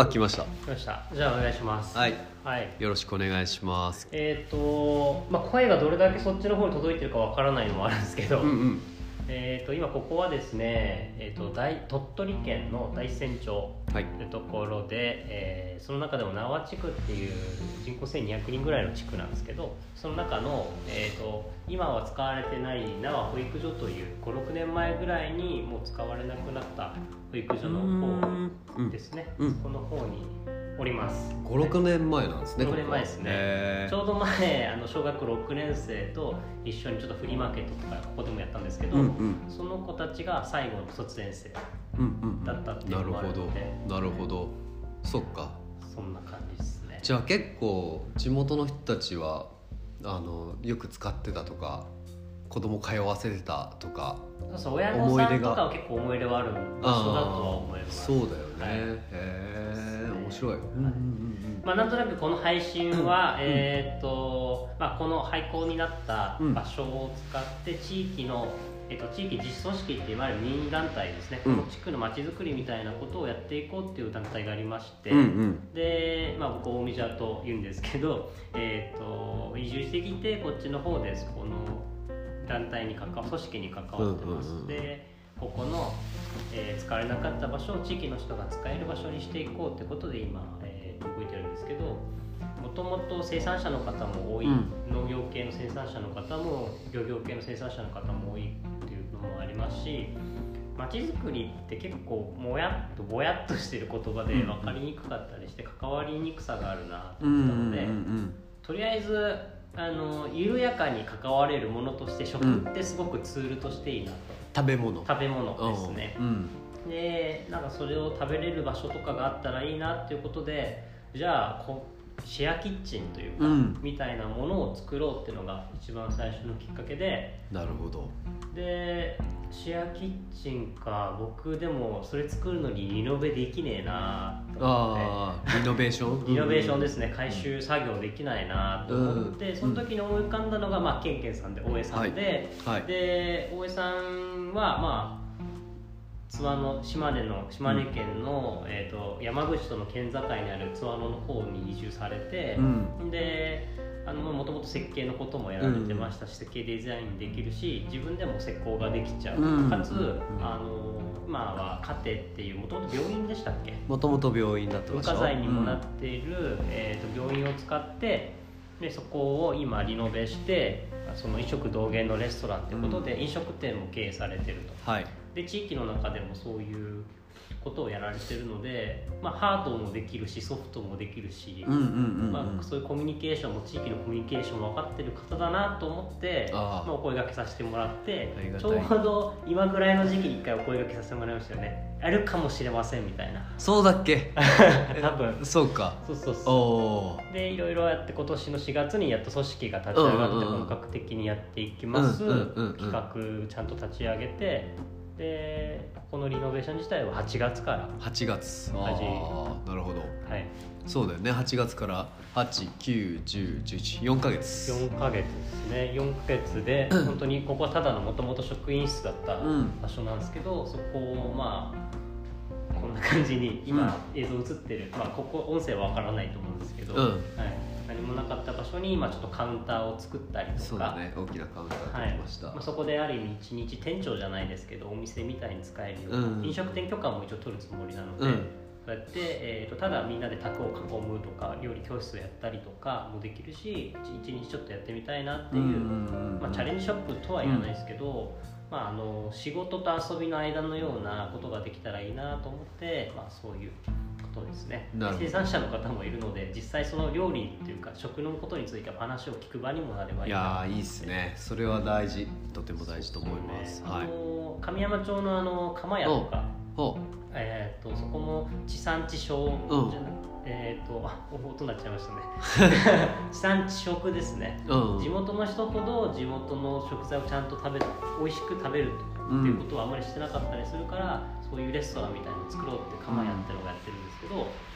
あ来ました。来ました。じゃあお願いします。はい。はい。よろしくお願いします。えっ、とまあ声がどれだけそっちの方に届いてるかわからないのもあるんですけど、うんうんえっと今ここはですね、えー、と大鳥取県の大山町はい。というところで、えーその中でも縄和地区っていう人口1200人ぐらいの地区なんですけどその中の、えー、と今は使われてない縄保育所という56年前ぐらいにもう使われなくなった保育所の方ですね、うん。そこの方におります。56年前なんですね56年前ですね。へちょうど前 あの小学6年生と一緒にちょっとフリーマーケットとかここでもやったんですけど、うんうん。その子たちが最後の卒園生うんうんだったっていうなるのもあるほど。のでなるほど。そっか。そんな感じですね。じゃあ結構地元の人たちはあのよく使ってたとか子供通わせてたとかそうそう親御さんとかは結構思い入れはある場所だとは思います。そうだよね、はい。へえ面白い、うんうんうんまあ、なんとなくこの配信は、えーっとまあ、この廃校になった場所を使って地域の、えっと地域自主組織っていわゆる民営団体ですね、うん。この地区のまちづくりみたいなことをやっていこうっていう団体がありまして、うんうん。で、まあ、僕大見茶と言うんですけど、えー、と移住してきてこっちの方です。この団体に関わ組織に関わってます、うんうんうんでここの、えー使われなかった場所を地域の人が使える場所にしていこうってことで今、えー動いてるんですけどもともと生産者の方も多い、うん。農業系の生産者の方も漁業系の生産者の方も多いっていうのもありますしまちづくりって結構もやっとぼやっとしてる言葉で分かりにくかったりして関わりにくさがあるなとうんう思ったので、んうん。とりあえずあの緩やかに関われるものとして食ってすごくツールとしていいなと、食べ物。食べ物ですね。うん。でなんかそれを食べれる場所とかがあったらいいなっていうことでじゃあこシェアキッチンというか、うん。みたいなものを作ろうっていうのが一番最初のきっかけで。なるほど。でシェアキッチンか僕でもそれ作るのにリノベできねえなと思リノベーション？リノベーションですね。回収作業できないなと思って、うん。その時に思い浮かんだのが、まあ、ケンケンさんで大江さんで、はい。で大江さんはまあ津和野島根の島根県の、えー、と山口との県境にある津和野の方に移住されてう、ん。であのもともと設計のこともやられてましたし、設計デザインできるし自分でも施工ができちゃう、うん。かつ、うん。あの今は家庭っていうもともと病院でしたっけ？もともと病院だった文化財にもなっている、えー、と病院を使ってでそこを今リノベしてその飲食同源のレストランということで、飲食店も経営されてると。はい。で地域の中でもそういうことをやられてるので、まあ、ハードもできるしソフトもできるし、そういうコミュニケーションも地域のコミュニケーションも分かってる方だなと思ってまあ、お声掛けさせてもらってちょうど今ぐらいの時期に一回お声掛けさせてもらいましたよね。やるかもしれませんみたいな。そうだっけ？多分。そうか。そうそうおそおうでいろいろやって今年の4月にやっと組織が立ち上がって本格的にやっていきます、うんうんうんうん。企画ちゃんと立ち上げてでこのリノベーション自体は8月から8月。ああなるほど。はい。そうだよね。8月から891011ヶ月。4ヶ月ですね。4ヶ月で 本当にここはただのもともと職員室だったうん。場所なんですけど、そこをまあこんな感じに今映像映ってる、まあここ音声はわからないと思うんですけど、うん。はい、何もなかった場所に今ちょっとカウンターを作ったりとか。そうだね大きなカウンターはいが来ました、まあ、そこである意味一日店長じゃないですけどお店みたいに使えるような、うん。飲食店許可も一応取るつもりなので、うん。そうやって、えー、とただみんなで卓を囲むとか料理教室をやったりとかもできるし一日ちょっとやってみたいなっていう、まあ、チャレンジショップとは言わないですけど、まあ、あの仕事と遊びの間のようなことができたらいいなと思って、まあ、そういうことですね。生産者の方もいるので実際その料理っていうか食のことについては話を聞く場にもなればいいいなやーいいっすね。それは大事。とても大事と思います、はい。の神山町のあの釜屋とか、ほえー、とそこも地産地消うんじゃなくえっ、とあ音になっちゃいましたね。地産地食ですね。ううん。地元の人ほど地元の食材をちゃんと食べる美味しく食べるっていうことはあまりしてなかったりするから、そういうレストランみたいなのを作ろうって釜屋ってのがやってるんですけど、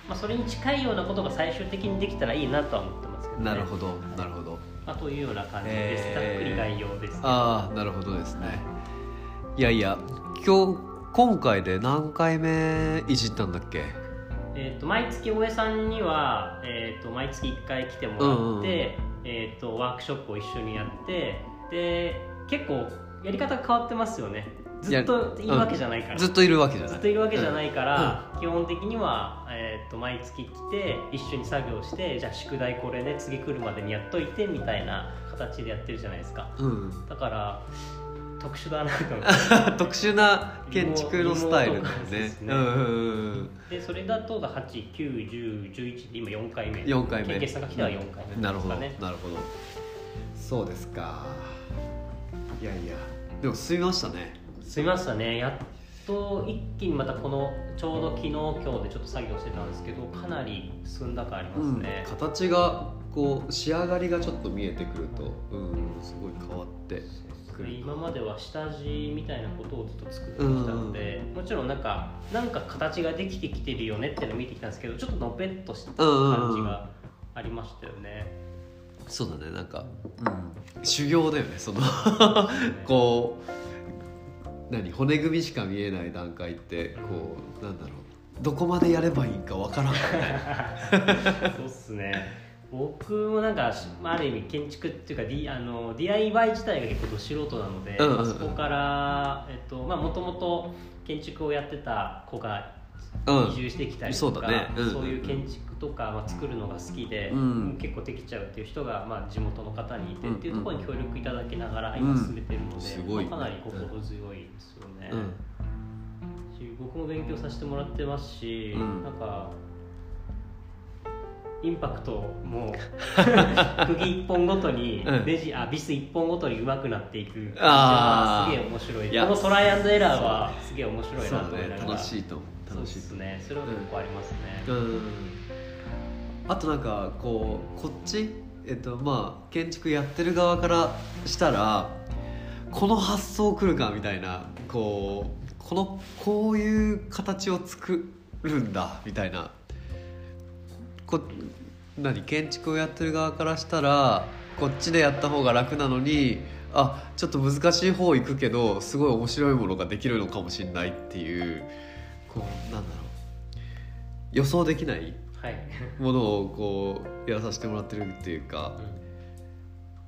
まあ、それに近いようなことが最終的にできたらいいなとは思ってますけどね。なるほどなるほど。まあ、というような感じです、えー。ざっくり概要ですけど。ああなるほどですね。いやいや今日今回で何回目いじったんだっけ？えー、と毎月大江さんには、えー、と毎月1回来てもらって、うんうんえー、とワークショップを一緒にやってで結構やり方が変わってますよね。ずっといるわけじゃないから、ずっといるわけじゃない。ずっといるわけじゃないから、基本的には、えー、と毎月来て一緒に作業してじゃあ宿題これね次来るまでにやっといてみたいな形でやってるじゃないですか。うん。だから特殊だなと思って。特殊な建築のスタイルだよね。ですね。うんうんうんでそれだと891011で今4回目。4回目。ケンケンさんが来ては4回目なるほど、なるほど。そうですか。いやいや。でも進みましたね。すみましたね。やっと一気にまたこのちょうど昨日今日でちょっと作業してたんですけどかなり進んだ感ありますね、うん、形がこう仕上がりがちょっと見えてくると、うん、すごい変わってくる今までは下地みたいなことをずっと作ってきたので、もちろんなんかなんか形ができてきてるよねっていうのを見てきたんですけどちょっとのぺっとした感じがありましたよね、そうだねなんか、うん、修行だよねその こう何骨組みしか見えない段階ってこうなんだろう。どこまでやればいいんかわからんみたいな。そうっすね僕もなんかまあある意味建築っていうか、D、あの DIY 自体が結構ど素人なので、うんうんうん。まあそこからえっとまあもともと建築をやってた子がうん。移住してきたりとか、うんうんうん。そういう建築とか、まあ、作るのが好きで、うん。結構できちゃうっていう人が、まあ、地元の方にいて、っていうところに協力いただきながら今進めてるので、うんかなり心強いですよね、僕も勉強させてもらってますし、うん。なんかインパクトも 釘一本ごとにうん。ネジ、あビス一本ごとに上手くなっていくあすげえ面白い。このトライアンドエラーはすげえ面白いなと思いながら。ね。楽しいと楽しいですねそれは結構ありますね、うん。あとなんかこうこっちえっとまあ建築やってる側からしたらこの発想来るかみたいなこうこのこういう形を作るんだみたいなこ何建築をやってる側からしたらこっちでやった方が楽なのにあちょっと難しい方行くけどすごい面白いものができるのかもしれないっていうこうなんだろう。予想できないはい、ものをこうやらさせてもらってるっていうか。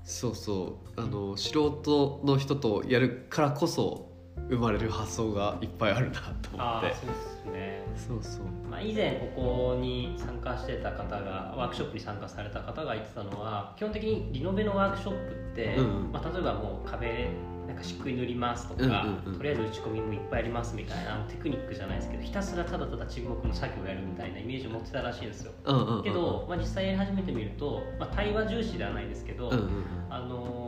そうそう。あの素人の人とやるからこそ生まれる発想がいっぱいあるなと思って。そうですね。そうそう。まあ、以前ここに参加してた方がワークショップに参加された方が言ってたのは基本的にリノベのワークショップって、うんうん。まあ、例えばもう壁なんか漆喰塗りますとか、うんうんうん。とりあえず打ち込みもいっぱいありますみたいなテクニックじゃないですけどひたすらただただ沈黙の作業をやるみたいなイメージを持ってたらしいんですよ。うんうんうんうん。けど、まあ、実際やり始めてみると、まあ、対話重視ではないですけど、うんうんうん。あの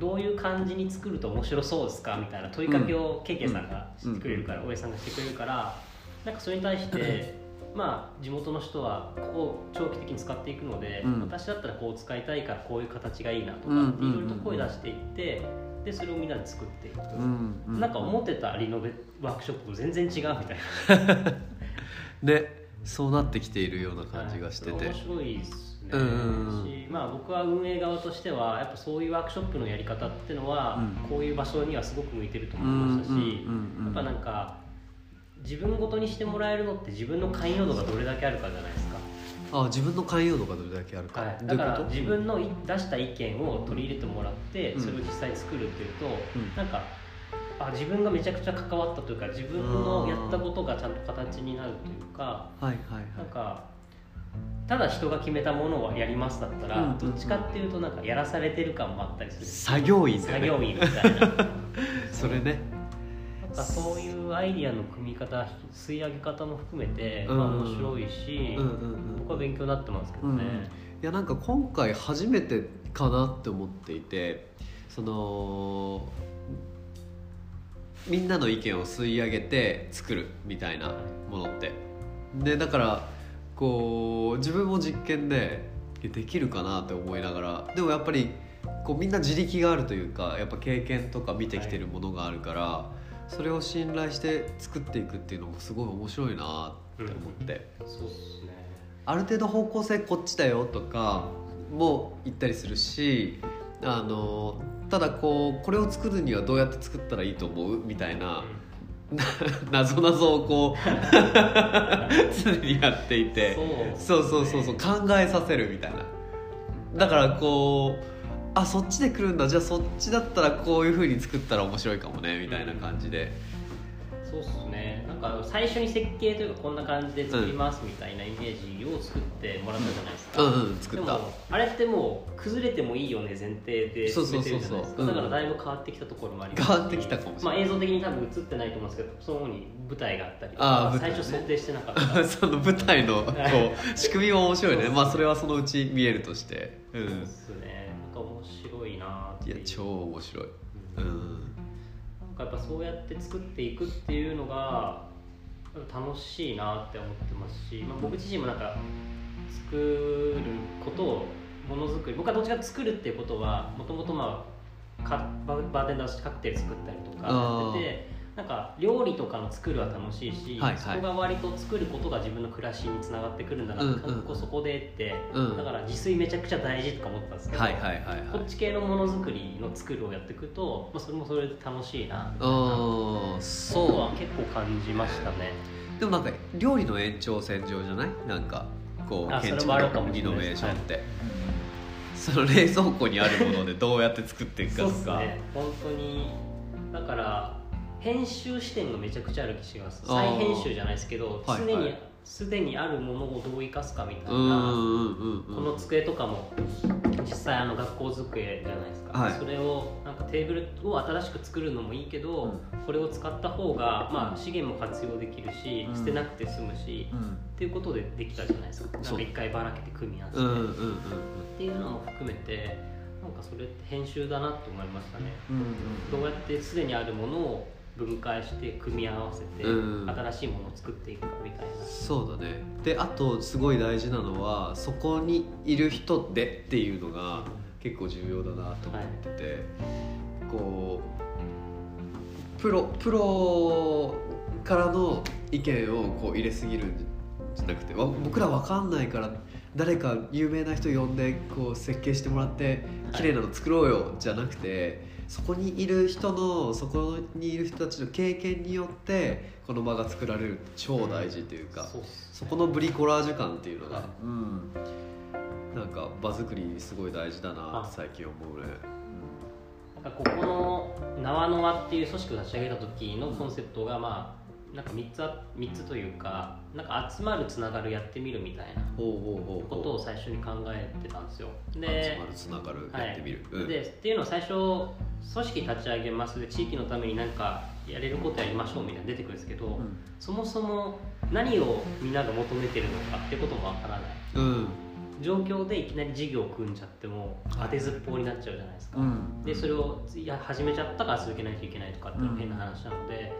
どういう感じに作ると面白そうですかみたいな問いかけをケイケイさんがしてくれるから、大江さんがしてくれるからなんかそれに対してまあ地元の人はここを長期的に使っていくので、うん。私だったらこう使いたいからこういう形がいいなとかうんっていろいろと声出していってでそれをみんなで作っていく、うんうんなんか思ってたリノベワークショップと全然違うみたいな。ねそうなってきているような感じがしてて、はい。面白いですね、うんうんうん。しまあ、僕は運営側としてはやっぱそういうワークショップのやり方っていうのは、うん。こういう場所にはすごく向いてるとうん思いましたし、やっぱなんか自分ごとにしてもらえるのって自分の寛容度がどれだけあるかじゃないですか、あ自分の寛容度がどれだけあるか、はい、だから自分のい出した意見を取り入れてもらって、うん。それを実際作るっていうと、うん。なんかあ自分がめちゃくちゃ関わったというか自分のやったことがちゃんと形になるというか、はいはいはい。なんかただ人が決めたものをやりますだったら、うんどっちかっていうとなんかやらされてる感もあったりする。作業員ね。作業員みたいな。な んそれね。かそういうアイディアの組み方吸い上げ方も含めて、うん。まあ、面白いし、うんうんうん。僕は勉強になってますけどね、いやなんか今回初めてかなって思っていてそのみんなの意見を吸い上げて作るみたいなものって。でだからこう自分も実験でえできるかなって思いながらでもやっぱりこうみんな自力があるというかやっぱ経験とか見てきてるものがあるから、それを信頼して作っていくっていうのもすごい面白いなって思って。そうっすね。ある程度方向性こっちだよとかも言ったりするしあのただこうこれを作るにはどうやって作ったらいいと思うみたいななぞなぞをこう 常にやっていて。そうそうそうそう考えさせるみたいな。だからこうあそっちで来るんだ。じゃあそっちだったらこういうふうに作ったら面白いかもねみたいな感じで。そうっすね。なんか最初に設計というかこんな感じで作りますみたいなイメージを作ってもらったじゃないですか、うんうん、作った。あれってもう崩れてもいいよね前提で進めてるじゃないですか。だからだいぶ変わってきたところもあります。変わってきたかもしれない、まあ、映像的に多分映ってないと思うんですけどその方に舞台があったりとか最初想定してなかった。その舞台の こう仕組みも面白いね。まあそれはそのうち見えるとして。うん。そうですね。なんか面白いなっていや超面白い。うんやっぱそうやって作っていくっていうのが楽しいなって思ってますし、まあ、僕自身もなんか作ることをものづくり僕はどっちか作るっていうことはもともとまあバーテンダーしてカクテル作ったりとかやっててなんか料理とかの作るは楽しいし、はいはい、そこが割と作ることが自分の暮らしにつながってくるんだな、うんうん、そこでって、うん、だから自炊めちゃくちゃ大事とか思ったんですけど、はいはいはいはい、こっち系のものづくりの作るをやっていくと、まあ、それもそれで楽しいなみたいなそうは結構感じましたね。でもなんか料理の延長線上じゃない？なんかこう建築のリノベーションって、はい、その冷蔵庫にあるものでどうやって作っていくかとか。そうですね。本当にだから編集視点がめちゃくちゃある気がす。る再編集じゃないですけど常にすでにあるものをどう生かすかみたいなこの机とかも実際あの学校机じゃないですか、はい、それをなんかテーブルを新しく作るのもいいけど、うん、これを使った方が、まあ、資源も活用できるし、うん、捨てなくて済むし、うん、っていうことでできたじゃないですか。なんか一回ばらけて組み合わせて、っていうのも含めてなんかそれって編集だなと思いましたね、どうやってすでにあるものを分解して組み合わせて新しいものを作っていくみたいな、そうだね。であとすごい大事なのはそこにいる人でっていうのが結構重要だなと思ってて、はい、こうプロプロからの意見をこう入れすぎるんじゃなくて僕ら分かんないから誰か有名な人呼んでこう設計してもらって綺麗なの作ろうよじゃなくてそこにいる人のそこにいる人たちの経験によってこの場が作られる超大事というか、そこのブリコラージュ感っていうのが、うん、なんか場作りすごい大事だなって最近思うね。なんかここの縄の輪っていう組織を立ち上げた時のコンセプトがまあなんか3つ3つというかなんか集まるつながるやってみるみたいなことを最初に考えてたんですよ。で集まるつながるやってみる、はいうん、でっていうのを最初組織立ち上げます。で地域のために何かやれることやりましょうみたいな出てくるんですけど、うん、そもそも何をみんなが求めてるのかってこともわからない、うん状況でいきなり事業を組んじゃっても当てずっぽうになっちゃうじゃないですか、うん、でそれをいや始めちゃったから続けないといけないとかっていう変な話なので、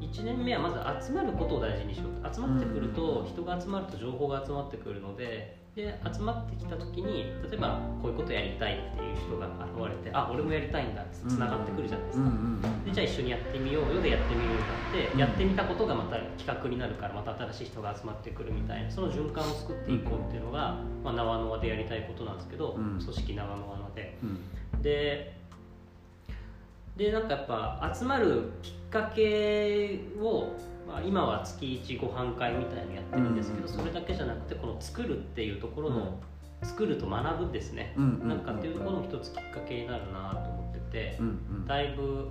うん、1年目はまず集まることを大事にしよう。と集まってくると人が集まると情報が集まってくるのでで集まってきた時に例えばこういうことやりたいっていう人が現れてあ俺もやりたいんだってつながってくるじゃないですか、でじゃあ一緒にやってみようよでやってみようになって、やってみたことがまた企画になるからまた新しい人が集まってくるみたいなその循環を作っていこうっていうのが、まあ、縄の輪でやりたいことなんですけど、組織縄の輪で、ででなんかやっぱ集まるきっかけをまあ、今は月1ご飯会みたいなのやってるんですけど、それだけじゃなくてこの作るっていうところの、作ると学ぶですね、なんかっていうところの一つきっかけになるなと思ってて、だいぶ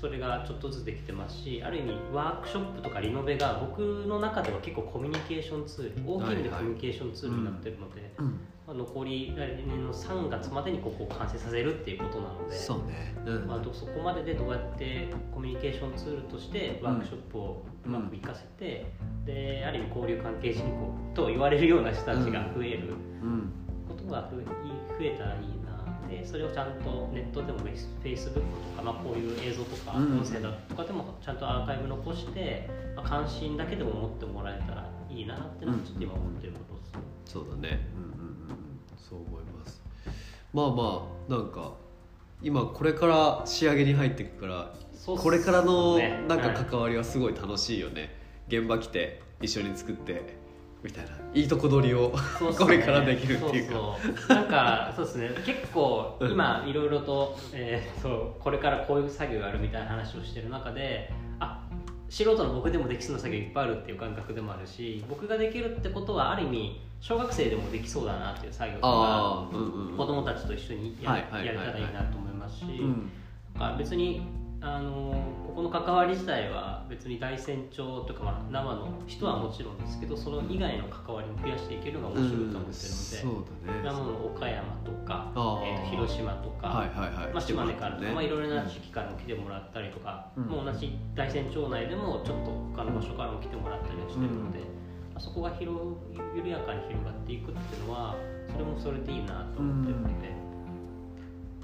それがちょっとずつできてますしある意味ワークショップとかリノベが僕の中では結構コミュニケーションツール大きい意味でコミュニケーションツールになってるので、まあ、残り来年の3月までにここを完成させるっていうことなのでそうね、うん。まあ、そこまででどうやってコミュニケーションツールとしてワークショップをうまく活かせて、である意味交流関係人口と言われるような人たちが増えることが増えたらいいでそれをちゃんとネットでも Facebook とか、まあ、こういう映像とか音声だとかでもちゃんとアーカイブ残して、まあ、関心だけでも持ってもらえたらいいなってのはちょっと今思ってることです、そうだね。うんうんうんそう思います。まあまあなんか今これから仕上げに入っていくからこれからのなんか関わりはすごい楽しいよね、現場来て一緒に作ってみたいないいとこ取りを、ね、これからできるっていうか。そうなんかそうですね。結構今いろいろと、えー、そうこれからこういう作業があるみたいな話をしてる中であ素人の僕でもできそうな作業いっぱいあるっていう感覚でもあるし僕ができるってことはある意味小学生でもできそうだなっていう作業とかうんうん子供たちと一緒にや,、はいはいはいはい。やれたらいいなと思いますし、うん。まあ別にあのここの関わり自体は別に大山町とか、まあ、生の人はもちろんですけどその以外の関わりも増やしていけるのが面白いと思ってるので、そうだね。生の岡山とか、えーと広島とか、はいはいはい。まあ、島根からとか、まあ、いろいろなうん地域からも来てもらったりとか、うん。もう同じ大山町内でもちょっと他の場所からも来てもらったりはしてるので、あそこが広緩やかに広がっていくっていうのはそれもそれでいいなと思ってるので、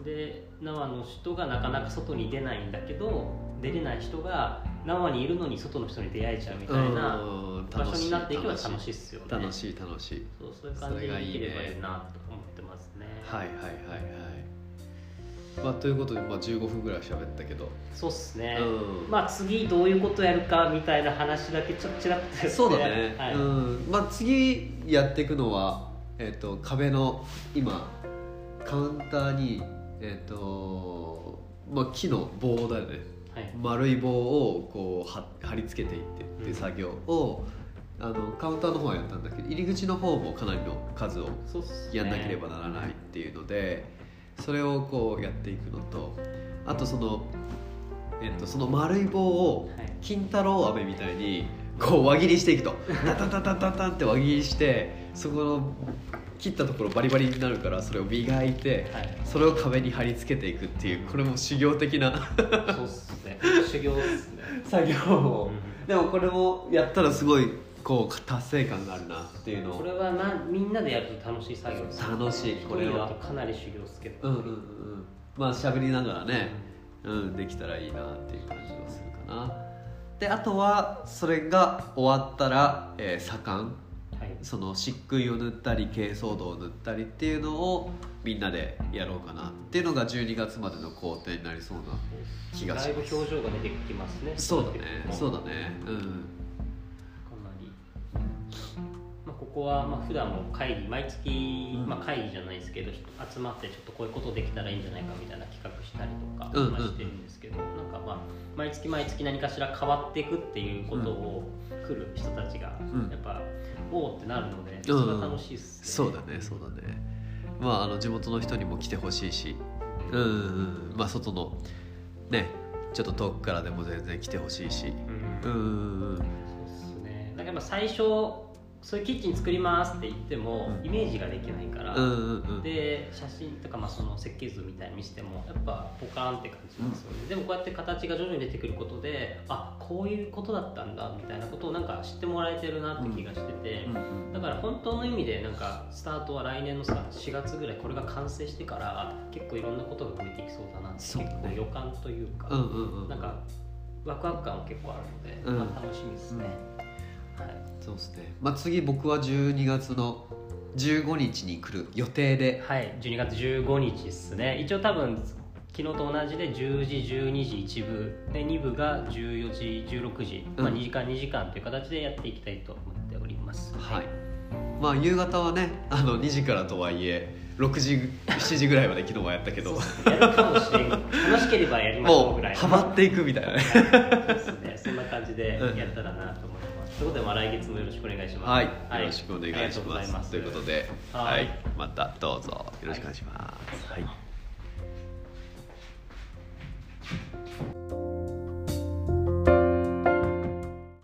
で縄の人がなかなか外に出ないんだけど出れない人が縄にいるのに外の人に出会えちゃうみたいなうん場所になっていけば楽しいっすよね。楽しい楽しい。そうそういう感じでできればいいなと思ってますね。はいはいはいはい。まあということで、まあ、15分ぐらい喋ったけど、そうっすね、うん。まあ次どういうことやるかみたいな話だけちょっとちらっとそうだね、はい。うん。まあ、次やっていくのは、えっと壁の今カウンターに、えっとまあ、木の棒だよね。はい。丸い棒をこうは貼り付けていってっていう作業を、あのカウンターの方はやったんだけど入り口の方もかなりの数をやんなければならないっていうので、それをこうやっていくのとあとその、えっと、その丸い棒をはい。金太郎飴みたいにこう輪切りしていくとタタタタタタンって輪切りしてそこの切ったところバリバリになるからそれを磨いてはい。それを壁に貼り付けていくっていうこれも修行的な。そうっすね。修行っすね。作業を。うん。でもこれもやったらすごいこう達成感があるなっていうのを。これはなみんなでやると楽しい作業です楽しいこれは。かなり修行っすけど。うんうんうんうん。まあ喋りながらね、うん、できたらいいなっていう感じがするかな。であとはそれが終わったら、えー左官。はいその漆喰を塗ったり珪藻土を塗ったりっていうのをみんなでやろうかなっていうのが12月までの工程になりそうな気がします。だいぶ表情が出てきますね。そうだね。そうだだねうん。かなり、まあ、ここはまあ普段も会議毎月、うん。まあ、会議じゃないですけど集まってちょっとこういうことできたらいいんじゃないかみたいな企画したりとか、うんうんまあしてるんですけど、なんかまあ毎月毎月何かしら変わっていくっていうことを来る人たちがうん。やっぱ、おおってなるのでうん。それは楽しいっすね、そうだねそうだね。まああの地元の人にも来てほしいし。うん。うんうんまあ外のねちょっと遠くからでも全然来てほしいし。うん。うんうんうん。そうっすね。だからまあ最初そういうキッチン作りますって言っても、うんイメージができないから、うんうんうんで写真とかまあその設計図みたいに見せてもやっぱポカーンって感じですよね、でもこうやって形が徐々に出てくることであこういうことだったんだみたいなことをなんか知ってもらえてるなって気がしてて、うんうんだから本当の意味でなんかスタートは来年のさ4月ぐらいこれが完成してから結構いろんなことが増えていきそうだなって結構予感というか、うんうんうんなんかワクワク感は結構あるので、うん。まあ、楽しみですね、はいそうですね。まあ次僕は12月の15日に来る予定で。はい、12月15日ですね。一応多分昨日と同じで10時12時1部。で2部が14時16時、まあ、うん2時間2時間という形でやっていきたいと思っております。はい。まあ夕方はねあの2時からとはいえ6時7時ぐらいまで昨日はやったけど。やるかもしれん。楽しければやりましょうもうぐらいのハマっていくみたいなね。はい。ですね。そんな感じでやったらなと思います、ということで、まあ、来月もよろしくお願いしますはい、よろしくお願いします。ざいますということで、ははいい、またどうぞよろしくお願いします。はい。